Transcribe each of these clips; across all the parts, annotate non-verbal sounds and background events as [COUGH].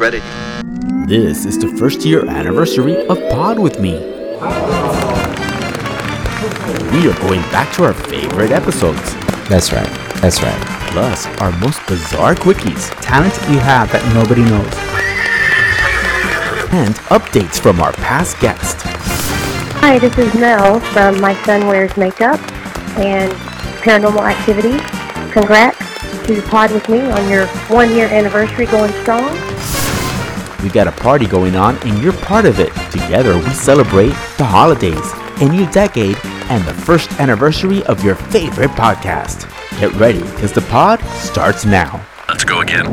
Ready. This is the first year anniversary of Pod With Me. We are going back to our favorite episodes, That's right. That's right. plus our most bizarre quickies talent you have that nobody knows. and updates from our past guests. Hi, this is Mel from My Son Wears Makeup and Paranormal Activity. Congrats to Pod with me on your one year anniversary going strong. We got a party going on and you're part of it. Together we celebrate the holidays, a new decade, and the first anniversary of your favorite podcast. Get ready because the pod starts now. Let's go again.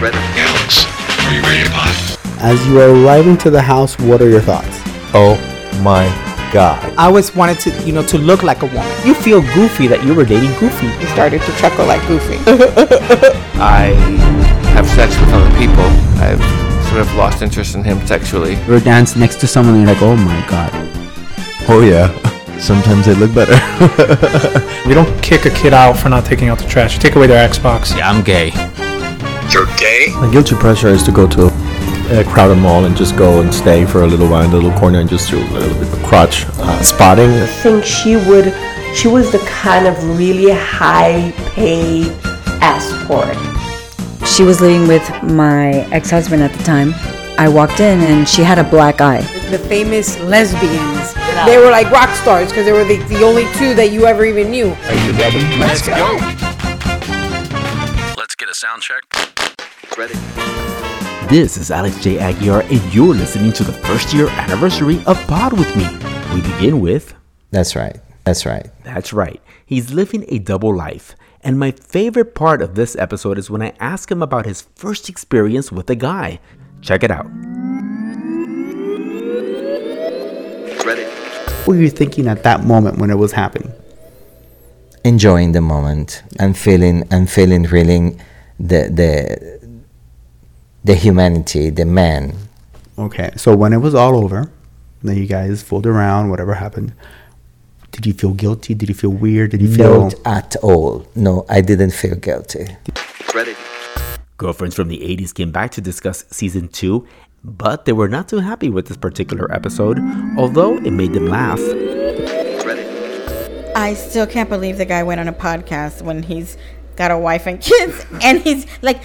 Ready. Alex, are you ready to pod? As you are arriving to the house, what are your thoughts? Oh my God. I always wanted to, you know, to look like a woman. You feel goofy that you were dating Goofy. He started to chuckle like Goofy. [LAUGHS] I have sex with other people. I've sort of lost interest in him sexually. You were dancing next to someone and you're like, oh my god. Oh yeah. [LAUGHS] Sometimes they look better. [LAUGHS] We don't kick a kid out for not taking out the trash. You take away their Xbox. Yeah, I'm gay. You're gay? My guilty pleasure is to go to a crowded mall and just go and stay for a little while in the little corner and just do a little bit of crotch uh, spotting. I think she would she was the kind of really high paid escort. She was living with my ex husband at the time. I walked in and she had a black eye. The famous lesbians. They were like rock stars because they were the, the only two that you ever even knew. Let's go. Let's get a sound check. Ready. This is Alex J. Aguiar, and you're listening to the first year anniversary of Pod With Me. We begin with That's right. That's right. That's right, he's living a double life. And my favorite part of this episode is when I ask him about his first experience with a guy. Check it out. Ready. What were you thinking at that moment when it was happening? Enjoying the moment and feeling and feeling really the the the humanity, the man. Okay, so when it was all over, then you guys fooled around, whatever happened. Did you feel guilty? Did you feel weird? Did you feel Not at all. No, I didn't feel guilty. Ready. Girlfriends from the 80s came back to discuss season 2, but they were not too happy with this particular episode, although it made them laugh. Ready. I still can't believe the guy went on a podcast when he's got a wife and kids, and he's like,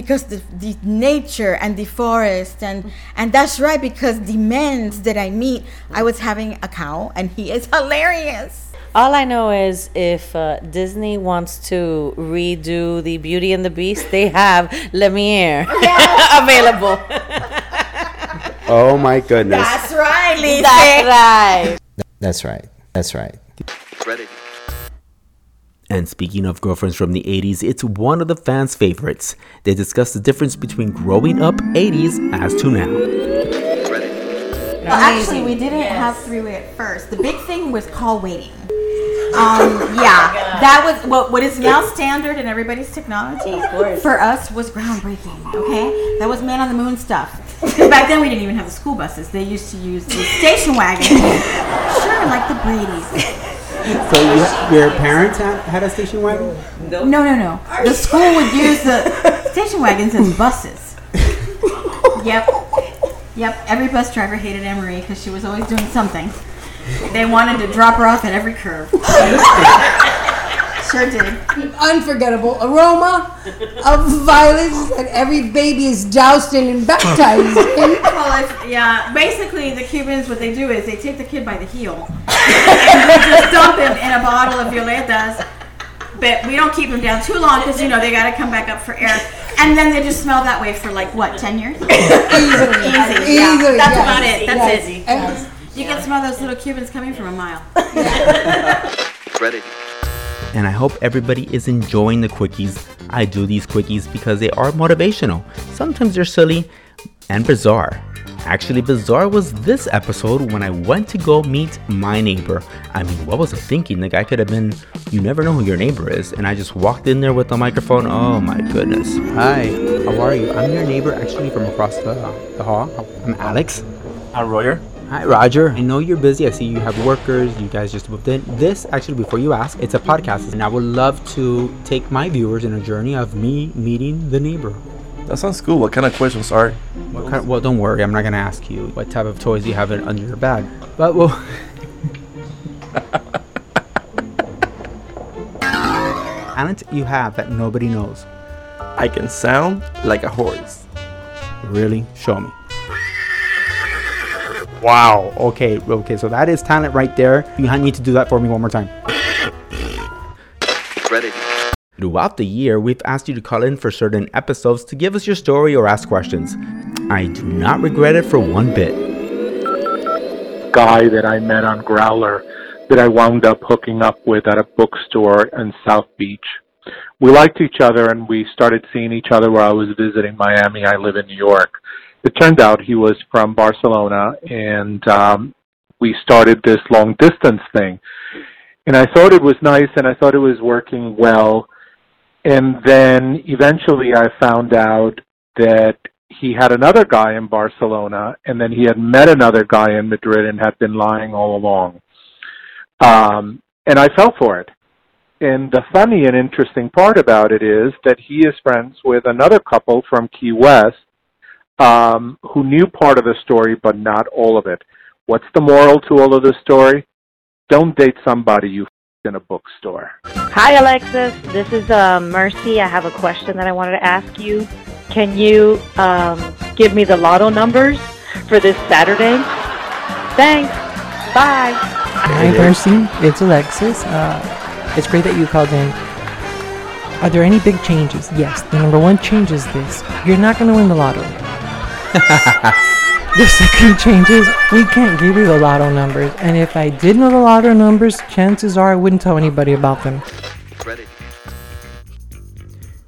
because the, the nature and the forest and and that's right because the men that I meet, I was having a cow, and he is hilarious. All I know is if uh, Disney wants to redo the Beauty and the Beast, they have Lumiere [LAUGHS] available. Oh my goodness. That's right, Lisa. That's right. That's right. That's right. Ready. And speaking of girlfriends from the 80s, it's one of the fans' favorites. They discuss the difference between growing up 80s as to now. Well, actually, we didn't have three way at first. The big thing was call waiting. Um, yeah, that was what what is now standard in everybody's technology. For us, was groundbreaking. Okay, that was man on the moon stuff. Back then, we didn't even have the school buses. They used to use the station wagon. [LAUGHS] sure, like the Brady's. So you, your parents had, had a station wagon? No, no, no. The school would use the station wagons as buses. Yep. Yep. Every bus driver hated Emery because she was always doing something. They wanted to drop her off at every curve. Sure did. Unforgettable aroma of violence that every baby is doused in and baptized [LAUGHS] in. Well, if, yeah, basically the Cubans, what they do is they take the kid by the heel and [LAUGHS] they just dump him in a bottle of violetas. But we don't keep him down too long because you know they got to come back up for air, and then they just smell that way for like what ten years? Easily. Easy, yeah. Easily, That's yes. about it. That's Yes. it. Yes. You can smell those little Cubans coming from a mile. Ready. And I hope everybody is enjoying the quickies. I do these quickies because they are motivational. Sometimes they're silly and bizarre. Actually, bizarre was this episode when I went to go meet my neighbor. I mean, what was I thinking? The guy could have been, you never know who your neighbor is. And I just walked in there with the microphone. Oh my goodness. Hi, how are you? I'm your neighbor actually from across the, the hall. I'm Alex. I'm Royer? Hi, Roger. I know you're busy. I see you have workers. You guys just moved in. This, actually, before you ask, it's a podcast, and I would love to take my viewers in a journey of me meeting the neighbor. That sounds cool. What kind of questions are? What kind well, don't worry. I'm not gonna ask you what type of toys you have in, under your bag. But well, [LAUGHS] talent you have that nobody knows. I can sound like a horse. Really? Show me. Wow. Okay. Okay. So that is talent right there. You need to do that for me one more time. Ready. Throughout the year, we've asked you to call in for certain episodes to give us your story or ask questions. I do not regret it for one bit. Guy that I met on Growlr that I wound up hooking up with at a bookstore in South Beach. We liked each other and we started seeing each other where I was visiting Miami. I live in New York. It turned out he was from Barcelona and um, we started this long distance thing. And I thought it was nice and I thought it was working well. And then eventually I found out that he had another guy in Barcelona and then he had met another guy in Madrid and had been lying all along. Um, and I fell for it. And the funny and interesting part about it is that he is friends with another couple from Key West um, who knew part of the story, but not all of it. What's the moral to all of the story? Don't date somebody you f- in a bookstore. Hi, Alexis. This is uh, Mercy. I have a question that I wanted to ask you. Can you um, give me the lotto numbers for this Saturday? Thanks. Bye. Hi, Mercy. It's Alexis. Uh, it's great that you called in. Are there any big changes? Yes. The number one change is this you're not going to win the lotto. The second change is we can't give you the lotto numbers. And if I did know the lotto numbers, chances are I wouldn't tell anybody about them. Ready.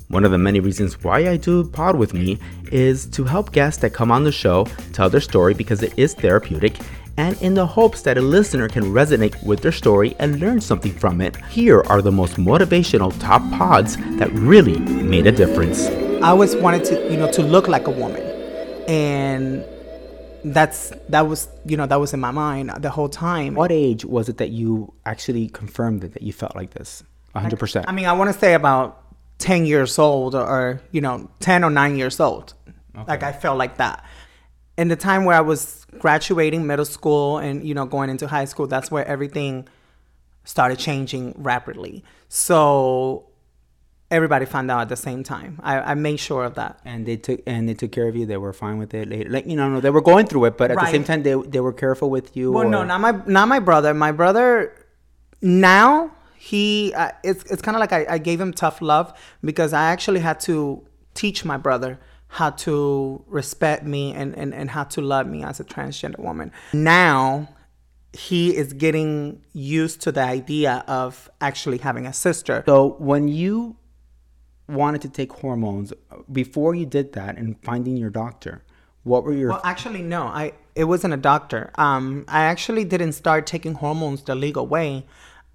One of the many reasons why I do Pod with Me is to help guests that come on the show tell their story because it is therapeutic and in the hopes that a listener can resonate with their story and learn something from it. Here are the most motivational top pods that really made a difference. I always wanted to, you know, to look like a woman. And that's that was, you know, that was in my mind the whole time. What age was it that you actually confirmed it that you felt like this? 100%. I mean, I want to say about 10 years old or, you know, 10 or 9 years old. Like I felt like that. In the time where I was graduating middle school and, you know, going into high school, that's where everything started changing rapidly. So everybody found out at the same time. I, I made sure of that. and they took and they took care of you. They were fine with it later. Like you know, no, they were going through it, but at the same time, they they were careful with you. Well, no, not my not my brother. My brother now he uh, it's it's kind of like I, I gave him tough love because I actually had to teach my brother how to respect me and, and, and how to love me as a transgender woman. Now he is getting used to the idea of actually having a sister. So when you wanted to take hormones before you did that and finding your doctor, what were your Well, actually, no. I it wasn't a doctor. Um, I actually didn't start taking hormones the legal way,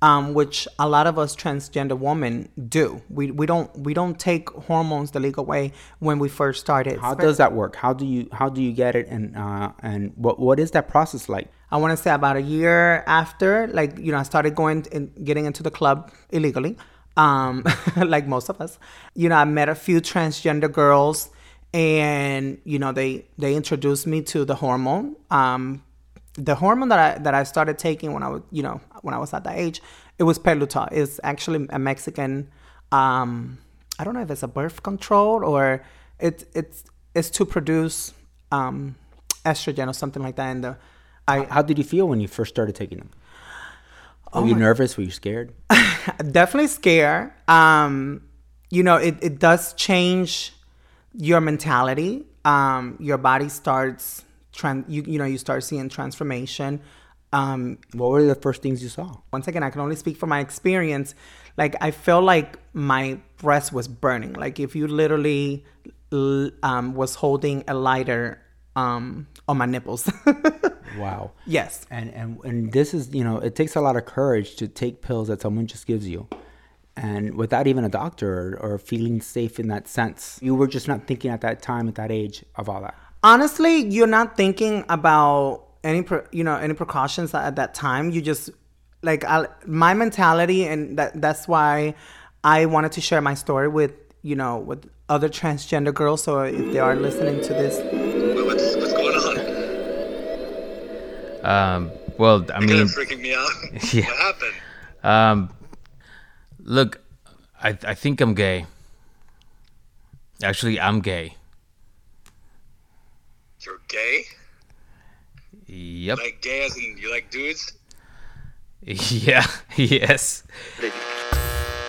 um, which a lot of us transgender women do. We we don't we don't take hormones the legal way when we first started. how does that work? How do you how do you get it and uh, and what what is that process like? I want to say about a year after, like you know, I started going and getting into the club illegally, um, [LAUGHS] like most of us. You know, I met a few transgender girls, and you know, they they introduced me to the hormone. Um, the hormone that I that I started taking when I was, you know, when I was at that age, it was Perlutal. It's actually a Mexican. Um, I don't know if it's a birth control or it's it's it's to produce um, estrogen or something like that in the I, how did you feel when you first started taking them? Were Oh you nervous? Were you scared? [LAUGHS] definitely scared. Um, you know, it, it does change your mentality. Um, your body starts tran- you you know, you start seeing transformation. Um, what were the first things you saw? Once again, I can only speak from my experience. Like I felt like my breast was burning. Like if you literally um, was holding a lighter um, on my nipples. [LAUGHS] Wow. Yes. And and and this is you know it takes a lot of courage to take pills that someone just gives you, and without even a doctor or, or feeling safe in that sense. You were just not thinking at that time at that age of all that. honestly you're not thinking about any pre- you know any precautions at that time you just like I, my mentality and that that's why i wanted to share my story with you know, with other transgender girls. So if they are listening to this, What's, what's going on? Um, well, I You're mean, freaking me out. [LAUGHS] Yeah. What happened? um, look, I I think I'm gay. Actually, I'm gay. You're gay? Yep. Like gay as in you like dudes? [LAUGHS] Yeah. [LAUGHS] Yes.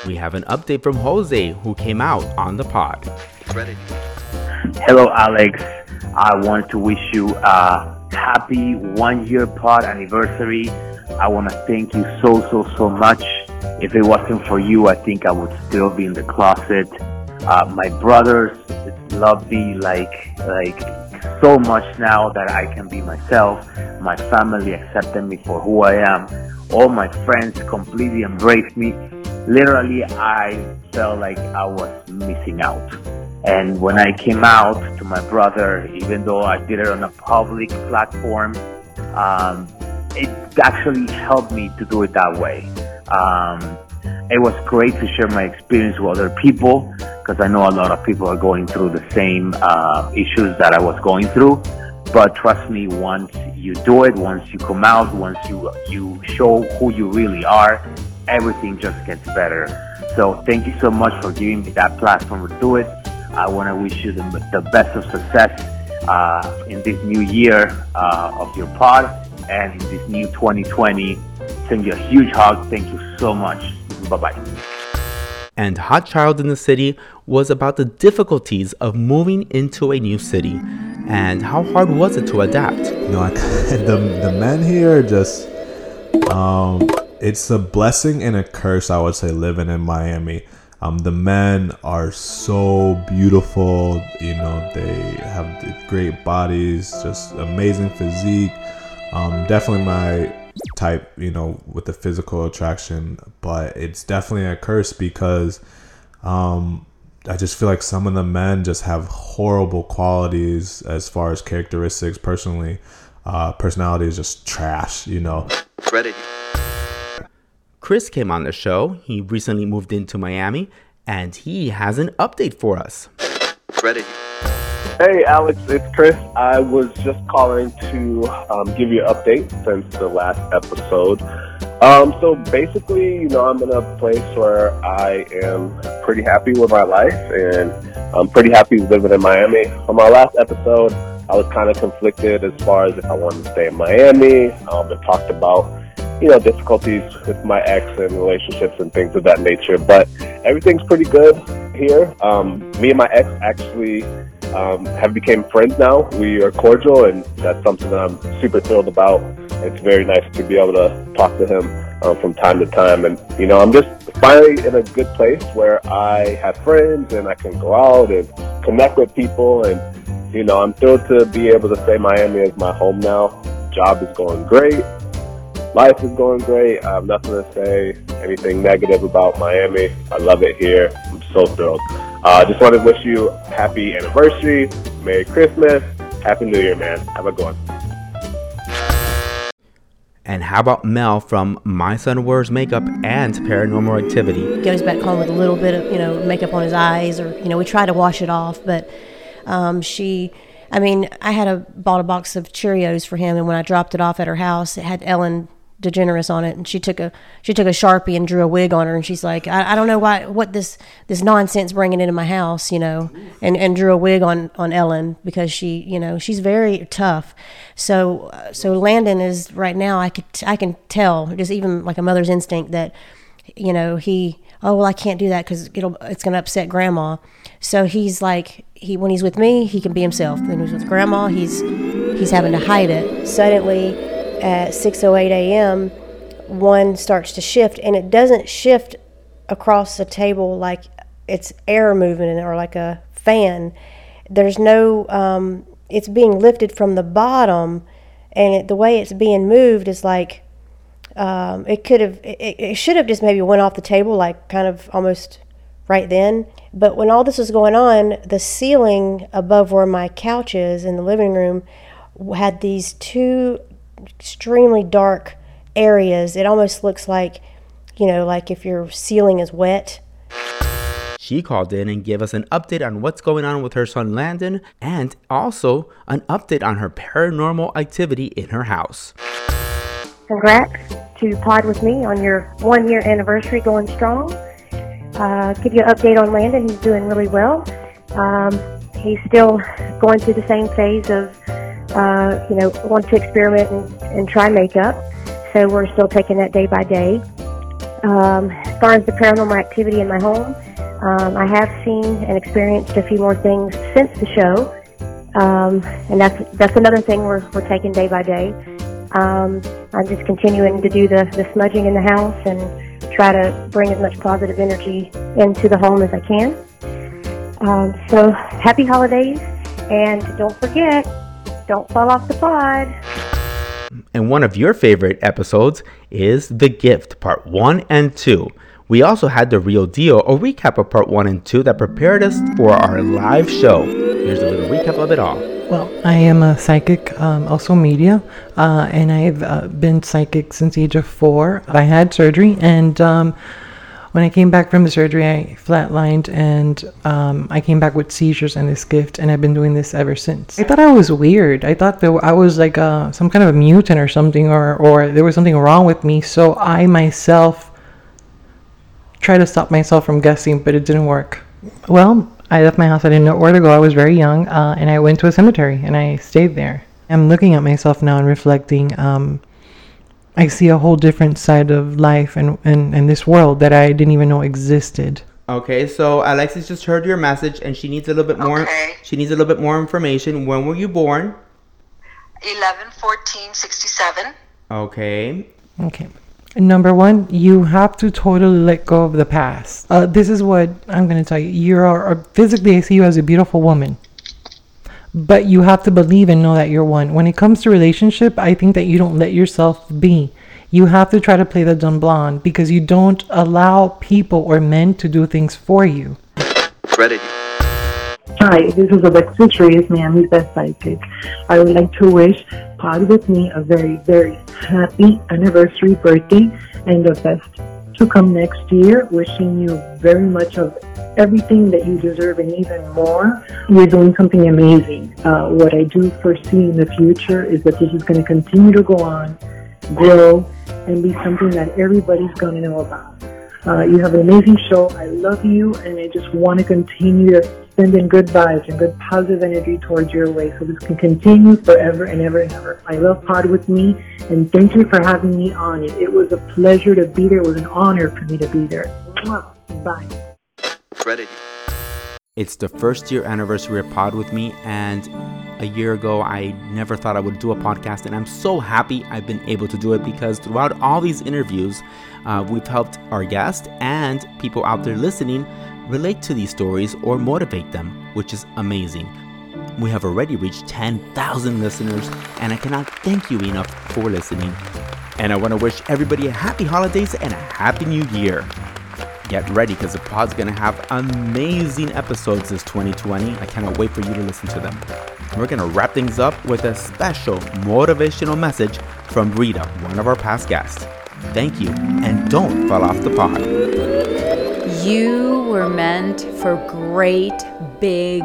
We have an update from Jose, who came out on the pod. Ready. Hello, Alex. I want to wish you a happy one year pod anniversary. I want to thank you so, so, so much. If it wasn't for you, I think I would still be in the closet. Uh, my brothers love me like, like so much now that I can be myself. My family accepted me for who I am. All my friends completely embraced me. Literally, I felt like I was missing out. And when I came out to my brother, even though I did it on a public platform, um, it actually helped me to do it that way. Um, it was great to share my experience with other people because I know a lot of people are going through the same uh, issues that I was going through. But trust me, once you do it, once you come out, once you you show who you really are, everything just gets better. So thank you so much for giving me that platform to do it. I want to wish you the, the best of success uh, in this new year uh, of your pod and in this new 2020. Send you a huge hug. Thank you so much. Bye bye. And Hot Child in the City was about the difficulties of moving into a new city and how hard was it to adapt. No, I, [LAUGHS] the the men here just um it's a blessing and a curse I would say living in Miami. Um the men are so beautiful, you know, they have great bodies, just amazing physique. Um definitely my type, you know, with the physical attraction, but it's definitely a curse because um I just feel like some of the men just have horrible qualities as far as characteristics. Personally, uh, personality is just trash. You know. Ready. Chris came on the show. He recently moved into Miami and he has an update for us. Ready. Hey, Alex, it's Chris. I was just calling to um, give you an update since the last episode. Um, so basically, you know, I'm in a place where I am pretty happy with my life and I'm pretty happy living in Miami. On my last episode, I was kind of conflicted as far as if I wanted to stay in Miami um, and talked about, you know, difficulties with my ex and relationships and things of that nature. But everything's pretty good here. Um, me and my ex actually um, have become friends now. We are cordial, and that's something that I'm super thrilled about. It's very nice to be able to talk to him um, from time to time, and you know, I'm just finally in a good place where I have friends and I can go out and connect with people, and you know, I'm thrilled to be able to say Miami is my home now. Job is going great. Life is going great. I have nothing to say anything negative about Miami. I love it here. I'm so thrilled. I uh, just want to wish you happy anniversary, Merry Christmas, Happy New Year, man. Have a good one. And how about Mel from My Son Wears Makeup and Paranormal Activity? goes back home with a little bit of you know makeup on his eyes or you know we try to wash it off but um, she i mean i had a bought a box of cheerios for him and when i dropped it off at her house it had ellen degeneres on it and she took a she took a sharpie and drew a wig on her and she's like i, I don't know why what this this nonsense bringing into my house you know and and drew a wig on on ellen because she you know she's very tough. So uh, so landon is right now i could i can tell just even like a mother's instinct that you know he oh well i can't do that because it'll it's to upset grandma. So he's like he when he's with me he can be himself. Then he's with grandma he's he's having to hide it. Suddenly at 6:08 a.m. one starts to shift and it doesn't shift across the table like it's air moving or like a fan there's no um, it's being lifted from the bottom and it, the way it's being moved is like um, it could have it, it should have just maybe went off the table like kind of almost right then but when all this was going on the ceiling above where my couch is in the living room had these two extremely dark areas it almost looks like you know like if your ceiling is wet She called in and gave us an update on what's going on with her son Landon and also an update on her paranormal activity in her house. Congrats to Pod with me on your one year anniversary going strong. Uh, give you an update on Landon. He's doing really well. Um, he's still going through the same phase of, uh, you know, want to experiment and, and try makeup. So we're still taking that day by day. Um, as far as the paranormal activity in my home, um, I have seen and experienced a few more things since the show, um, and that's that's another thing we're we're taking day by day. Um, I'm just continuing to do the the smudging in the house and try to bring as much positive energy into the home as I can. Um, so happy holidays, and don't forget, don't fall off the pod. And one of your favorite episodes is The Gift, Part 1 and 2. We also had The Real Deal, a recap of Part 1 and 2 that prepared us for our live show. Here's a little recap of it all. Well, I am a psychic, um, also media, uh, and I've uh, been psychic since the age of four. I had surgery, and um, when I came back from the surgery, I flatlined, and um, I came back with seizures and this gift, and I've been doing this ever since. I thought I was weird. I thought that I was like uh, some kind of a mutant or something, or or there was something wrong with me. So I myself tried to stop myself from guessing, but it didn't work. Well, I left my house. I didn't know where to go. I was very young, uh, and I went to a cemetery and I stayed there. I'm looking at myself now and reflecting. Um, I see a whole different side of life and, and, and this world that I didn't even know existed. Okay, so Alexis just heard your message and she needs a little bit more okay. she needs a little bit more information. When were you born? 11 14 67. Okay. Okay. Number one, you have to totally let go of the past. Uh, this is what I'm going to tell you. You are physically, I see you as a beautiful woman, but you have to believe and know that you're one. When it comes to relationship, I think that you don't let yourself be. You have to try to play the dumb blonde because you don't allow people or men to do things for you. Credit. Hi, this is Alexis Reyes, Miami's best sidekick. I would like to wish Pod with me a very, very happy anniversary birthday and the best to come next year. Wishing you very much of everything that you deserve and even more. You're doing something amazing. Uh, what I do foresee in the future is that this is going to continue to go on, grow, and be something that everybody's going to know about. Uh, you have an amazing show. I love you, and I just want to continue to send in good vibes and good positive energy towards your way so this can continue forever and ever and ever. I love Pod with me, and thank you for having me on it. It was a pleasure to be there. It was an honor for me to be there. Bye. It's the first year anniversary of Pod with me, and a year ago I never thought I would do a podcast, and I'm so happy I've been able to do it because throughout all these interviews, uh, we've helped our guests and people out there listening relate to these stories or motivate them, which is amazing. We have already reached 10,000 listeners, and I cannot thank you enough for listening. And I want to wish everybody a happy holidays and a happy new year. Get ready because the pod's gonna have amazing episodes this 2020. I cannot wait for you to listen to them. We're gonna wrap things up with a special motivational message from Rita, one of our past guests. Thank you, and don't fall off the pod. You were meant for great big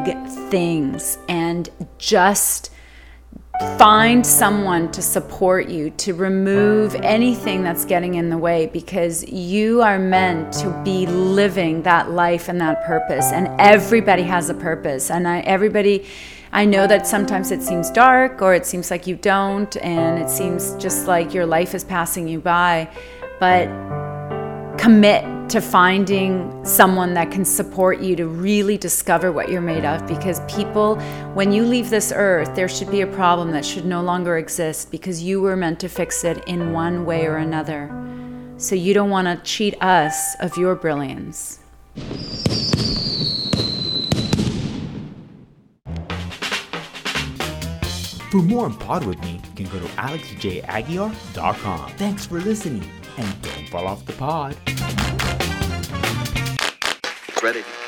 things and just find someone to support you to remove anything that's getting in the way because you are meant to be living that life and that purpose and everybody has a purpose. And I, everybody I know that sometimes it seems dark or it seems like you don't and it seems just like your life is passing you by but commit to finding someone that can support you to really discover what you're made of because people when you leave this earth there should be a problem that should no longer exist because you were meant to fix it in one way or another so you don't want to cheat us of your brilliance For more on Pod with me, you can go to alexjaguiar.com. Thanks for listening, and don't fall off the pod. Credit.